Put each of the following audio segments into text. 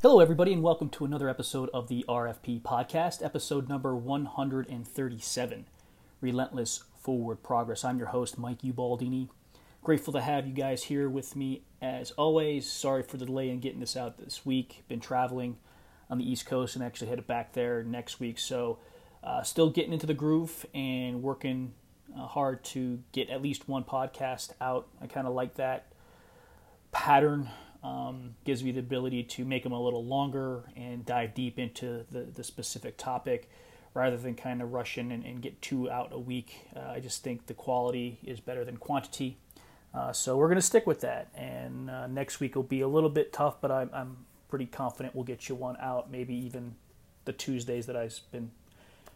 Hello, everybody, and welcome to another episode of the RFP podcast, episode number 137 Relentless Forward Progress. I'm your host, Mike Ubaldini. Grateful to have you guys here with me as always. Sorry for the delay in getting this out this week. Been traveling on the East Coast and actually headed back there next week. So, uh, still getting into the groove and working uh, hard to get at least one podcast out. I kind of like that pattern um, gives me the ability to make them a little longer and dive deep into the, the specific topic rather than kind of rush in and, and get two out a week. Uh, I just think the quality is better than quantity. Uh, so we're going to stick with that. And uh, next week will be a little bit tough, but I'm, I'm pretty confident we'll get you one out, maybe even the Tuesdays that I've been,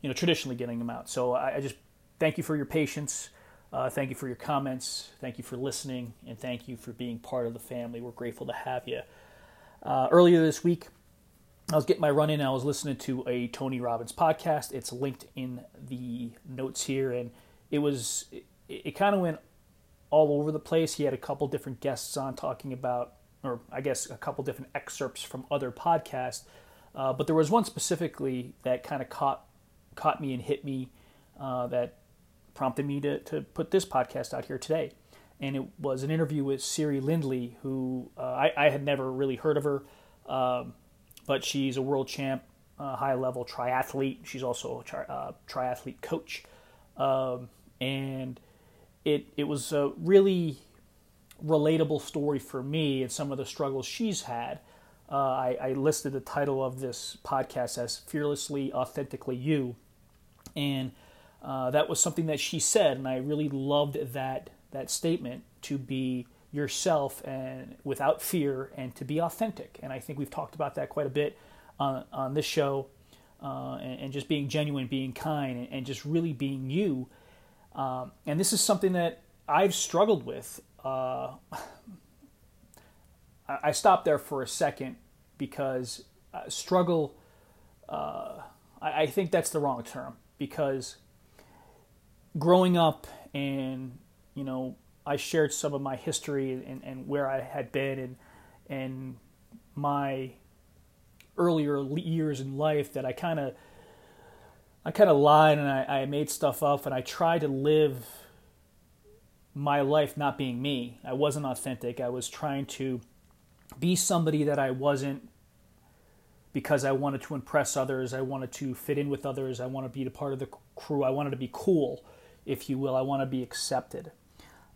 you know, traditionally getting them out. So I, I just thank you for your patience. Uh, thank you for your comments. Thank you for listening, and thank you for being part of the family. We're grateful to have you. Uh, earlier this week, I was getting my run in. I was listening to a Tony Robbins podcast. It's linked in the notes here, and it was it, it kind of went all over the place. He had a couple different guests on talking about, or I guess a couple different excerpts from other podcasts. Uh, but there was one specifically that kind of caught caught me and hit me uh, that prompted me to, to put this podcast out here today. And it was an interview with Siri Lindley, who uh, I, I, had never really heard of her, um, but she's a world champ, uh, high level triathlete. She's also a tri- uh, triathlete coach. Um, and it, it was a really relatable story for me and some of the struggles she's had. Uh, I, I listed the title of this podcast as Fearlessly, Authentically You. And uh, that was something that she said, and I really loved that that statement to be yourself and without fear and to be authentic. And I think we've talked about that quite a bit on, on this show, uh, and, and, just being genuine, being kind, and, and just really being you. Um, and this is something that I've struggled with. Uh, I stopped there for a second because uh, struggle. Uh, I, I think that's the wrong term because growing up and you know I shared some of my history and, and where I had been and and my earlier years in life that I kind of I kind of lied and I, I made stuff up and I tried to live my life not being me. I wasn't authentic. I was trying to be somebody that I wasn't because I wanted to impress others. I wanted to fit in with others. I wanted to be a part of the crew. I wanted to be cool if you will. I want to be accepted.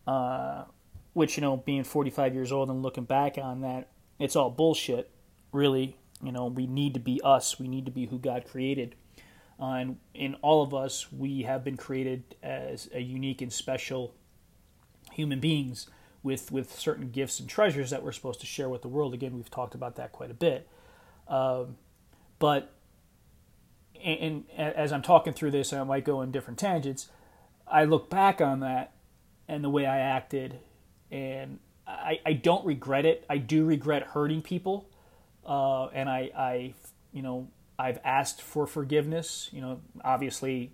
Uh, which, you know, being 45 years old and looking back on that, it's all bullshit, really. You know, we need to be us. We need to be who God created. Uh, and in all of us, we have been created as a unique and special human beings with, with certain gifts and treasures that we're supposed to share with the world. Again, we've talked about that quite a bit. Um, but and, as I'm talking through this, I might go in different tangents. I look back on that and the way I acted, and I, I don't regret it. I do regret hurting people, uh, and I, I, you know, I've asked for forgiveness. You know, obviously,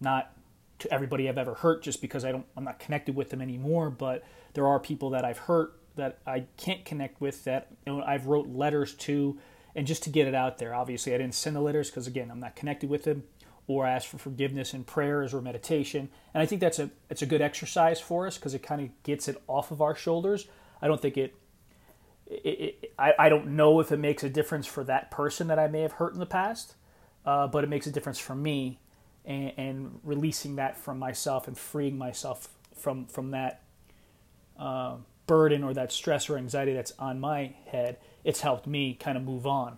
not to everybody I've ever hurt, just because I don't, I'm not connected with them anymore. But there are people that I've hurt that I can't connect with that you know, I've wrote letters to, and just to get it out there. Obviously, I didn't send the letters because again, I'm not connected with them or ask for forgiveness in prayers or meditation. And I think that's a it's a good exercise for us because it kind of gets it off of our shoulders. I don't think it, it, it, I, I don't know if it makes a difference for that person that I may have hurt in the past, uh, but it makes a difference for me and, and, releasing that from myself and freeing myself from from that uh, burden or that stress or anxiety that's on my head. It's helped me kind of move on.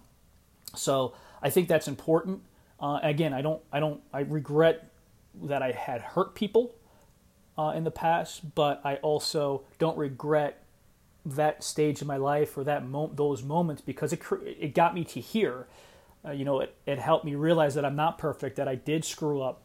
So I think that's important. Uh, again, I don't, I don't, I regret that I had hurt people uh, in the past, but I also don't regret that stage of my life or that mo- those moments because it it got me to here. Uh, you know, it, it helped me realize that I'm not perfect, that I did screw up,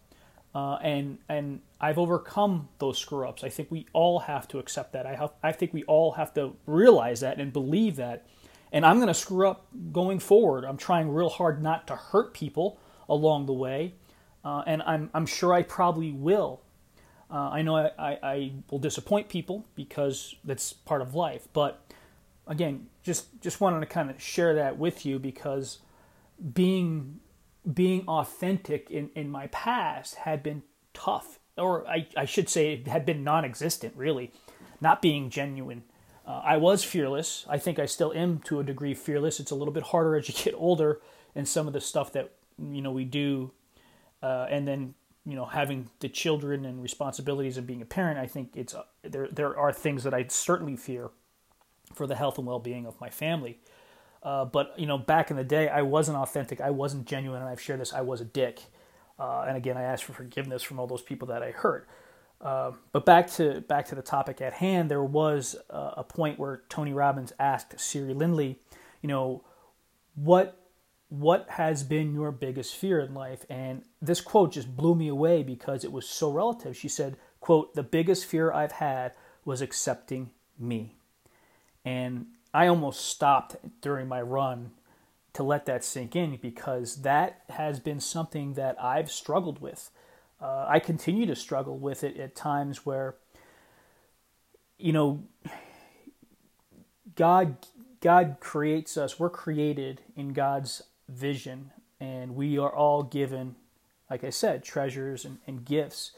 uh, and and I've overcome those screw ups. I think we all have to accept that. I have, I think we all have to realize that and believe that. And I'm going to screw up going forward. I'm trying real hard not to hurt people along the way, uh, and I'm, I'm sure I probably will. Uh, I know I, I, I, will disappoint people because that's part of life, but again, just just wanted to kind of share that with you because being being authentic in, in my past had been tough, or I, I should say it had been non-existent really, not being genuine. Uh, I was fearless. I think I still am to a degree fearless. It's a little bit harder as you get older, and some of the stuff that you know we do, uh, and then you know having the children and responsibilities of being a parent. I think it's uh, there. There are things that I certainly fear for the health and well-being of my family. Uh, but you know, back in the day, I wasn't authentic. I wasn't genuine, and I've shared this. I was a dick, uh, and again, I asked for forgiveness from all those people that I hurt. Uh, but back to back to the topic at hand, there was a point where Tony Robbins asked Siri Lindley, you know, what what has been your biggest fear in life? And this quote just blew me away because it was so relative. She said, "quote The biggest fear I've had was accepting me." And I almost stopped during my run to let that sink in because that has been something that I've struggled with. Uh, I continue to struggle with it at times where, you know, God God creates us. We're created in God's vision, and we are all given, like I said, treasures and, and gifts.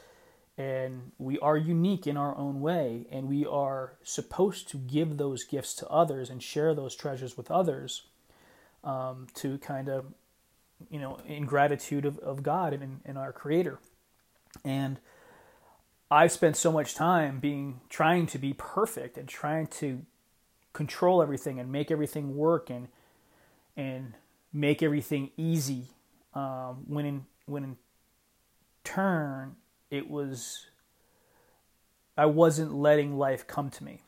And we are unique in our own way. And we are supposed to give those gifts to others and share those treasures with others um, to kind of you know in gratitude of, of god and, and our creator. And i've spent so much time being trying to be perfect and trying to control everything and make everything work and and make everything easy um, when in when in turn it was I wasn't letting life come to me.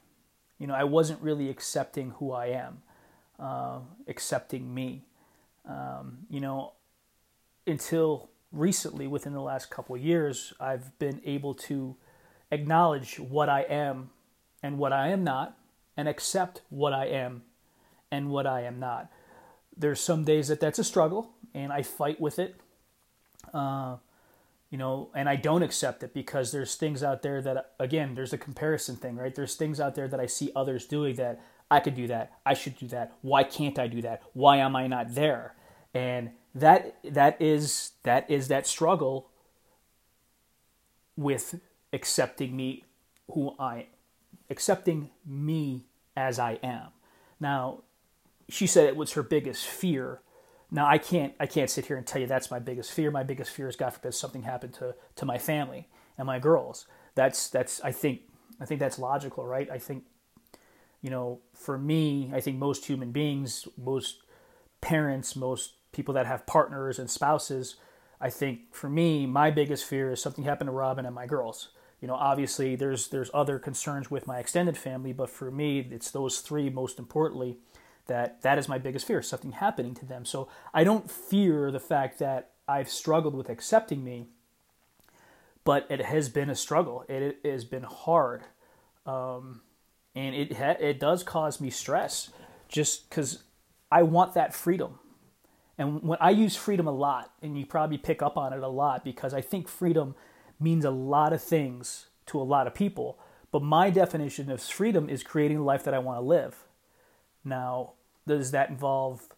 You know, I wasn't really accepting who I am, uh, accepting me. Um, you know, until recently, within the last couple years, I've been able to acknowledge what I am and what I am not, and accept what I am and what I am not. There's some days that that's a struggle, and I fight with it. Uh, you know, and I don't accept it because there's things out there that, again, there's a comparison thing, right? There's things out there that I see others doing that I could do that, I should do that. Why can't I do that? Why am I not there? And that that is that is that struggle with accepting me who I accepting me as I am. Now, she said it was her biggest fear now I can't I can't sit here and tell you that's my biggest fear. My biggest fear is God forbid something happened to to my family and my girls. That's that's I think I think that's logical, right? I think you know, for me, I think most human beings, most parents, most people that have partners and spouses, I think for me, my biggest fear is something happened to Robin and my girls. You know, obviously there's there's other concerns with my extended family, but for me, it's those three most importantly that that is my biggest fear something happening to them. So i don't fear the fact that i've struggled with accepting me but it has been a struggle. It, it has been hard. Um, and it ha- it does cause me stress just because i want that freedom. And when i use freedom a lot and you probably pick up on it a lot because i think freedom means a lot of things to a lot of people. But my definition of freedom is creating the life that i want to live now, does that involve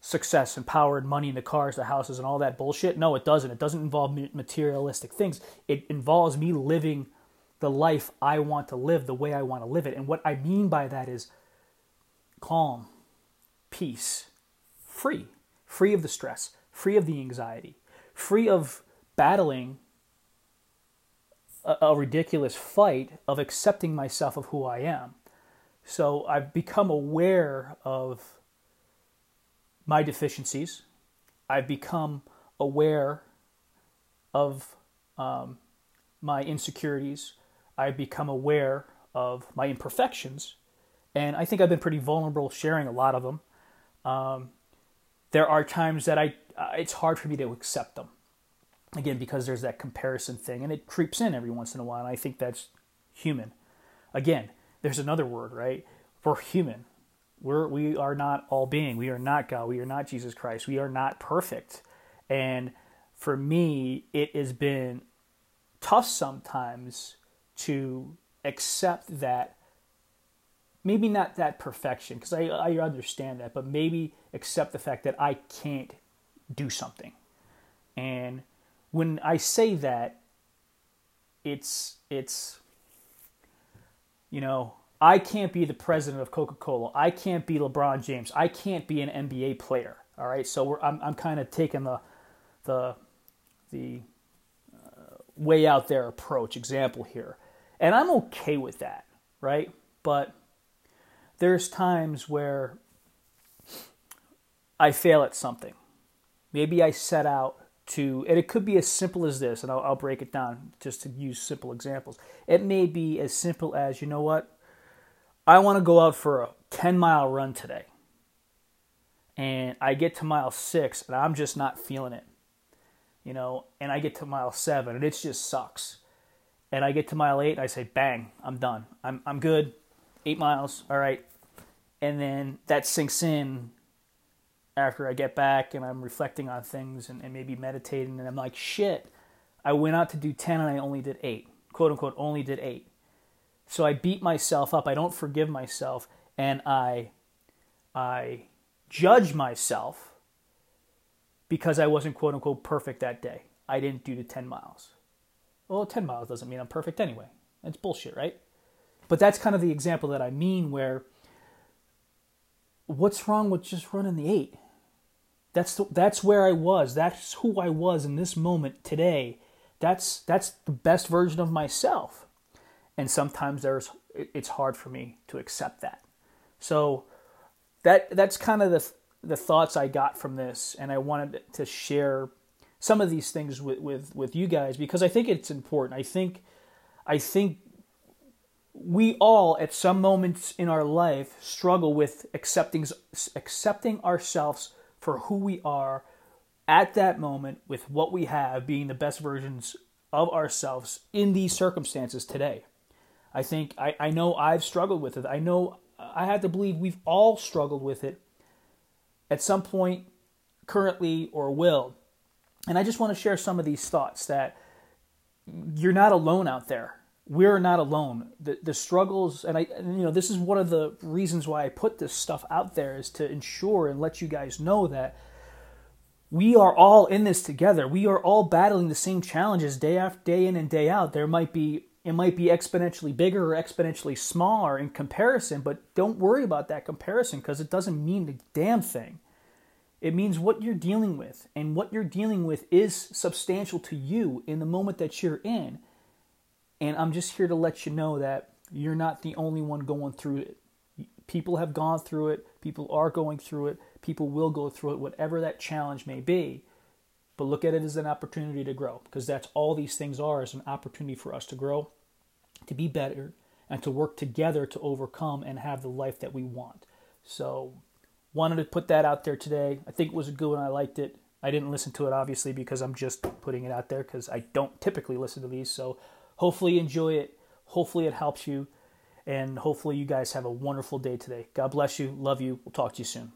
success and power and money and the cars, the houses, and all that bullshit? No, it doesn't. It doesn't involve materialistic things. It involves me living the life I want to live the way I want to live it. And what I mean by that is calm, peace, free, free of the stress, free of the anxiety, free of battling a, a ridiculous fight of accepting myself of who I am so I've become aware of my deficiencies. I've become aware of um, my insecurities. I've become aware of my imperfections. And I think I've been pretty vulnerable sharing a lot of them. Um, there are times that I, uh, it's hard for me to accept them. Again, because there's that comparison thing and it creeps in every once in a while. And I think that's human. Again, there's another word, right? We're human. We're we are not all being. We are not God. We are not Jesus Christ. We are not perfect. And for me, it has been tough sometimes to accept that maybe not that perfection because I, I understand that, but maybe accept the fact that I can't do something. And when I say that, it's it's you know I can't be the president of Coca Cola. I can't be LeBron James. I can't be an NBA player. All right, so I'm I'm kind of taking the the the uh, way out there approach example here, and I'm okay with that, right? But there's times where I fail at something. Maybe I set out to, and it could be as simple as this, and I'll, I'll, break it down just to use simple examples. It may be as simple as, you know what, I want to go out for a 10 mile run today. And I get to mile six, and I'm just not feeling it. You know, and I get to mile seven, and it just sucks. And I get to mile eight, and I say, bang, I'm done. I'm, I'm good. Eight miles, all right. And then that sinks in after I get back and I'm reflecting on things and, and, maybe meditating, and I'm like, shit, I went out to do 10 and I only did 8. Quote unquote, only did 8. So I beat myself up. I don't forgive myself. And I, I judge myself because I wasn't quote unquote perfect that day. I didn't do the 10 miles. Well, 10 miles doesn't mean I'm perfect anyway. That's bullshit, right? But that's kind of the example that I mean where what's wrong with just running the eight? That's the, that's where I was. That's who I was in this moment today. That's that's the best version of myself. And sometimes there's it's hard for me to accept that. So that that's kind of the the thoughts I got from this, and I wanted to share some of these things with with with you guys because I think it's important. I think I think we all at some moments in our life struggle with accepting accepting ourselves for who we are at that moment with what we have being the best versions of ourselves in these circumstances today. I think I, I know I've struggled with it. I know I have to believe we've all struggled with it at some point currently or will. And I just want to share some of these thoughts that you're not alone out there we're not alone. The the struggles, and I, and, you know, this is one of the reasons why I put this stuff out there is to ensure and let you guys know that we are all in this together. We are all battling the same challenges day after day in and day out. There might be it might be exponentially bigger or exponentially smaller in comparison, but don't worry about that comparison because it doesn't mean the damn thing. It means what you're dealing with, and what you're dealing with is substantial to you in the moment that you're in. And I'm just here to let you know that you're not the only one going through it. People have gone through it, people are going through it, people will go through it, whatever that challenge may be. But look at it as an opportunity to grow because that's all these things are is an opportunity for us to grow, to be better, and to work together to overcome and have the life that we want. So, wanted to put that out there today. I think it was a good one. I liked it. I didn't listen to it obviously because I'm just putting it out there because I don't typically listen to these. So Hopefully, you enjoy it. Hopefully, it helps you. And hopefully, you guys have a wonderful day today. God bless you. Love you. We'll talk to you soon.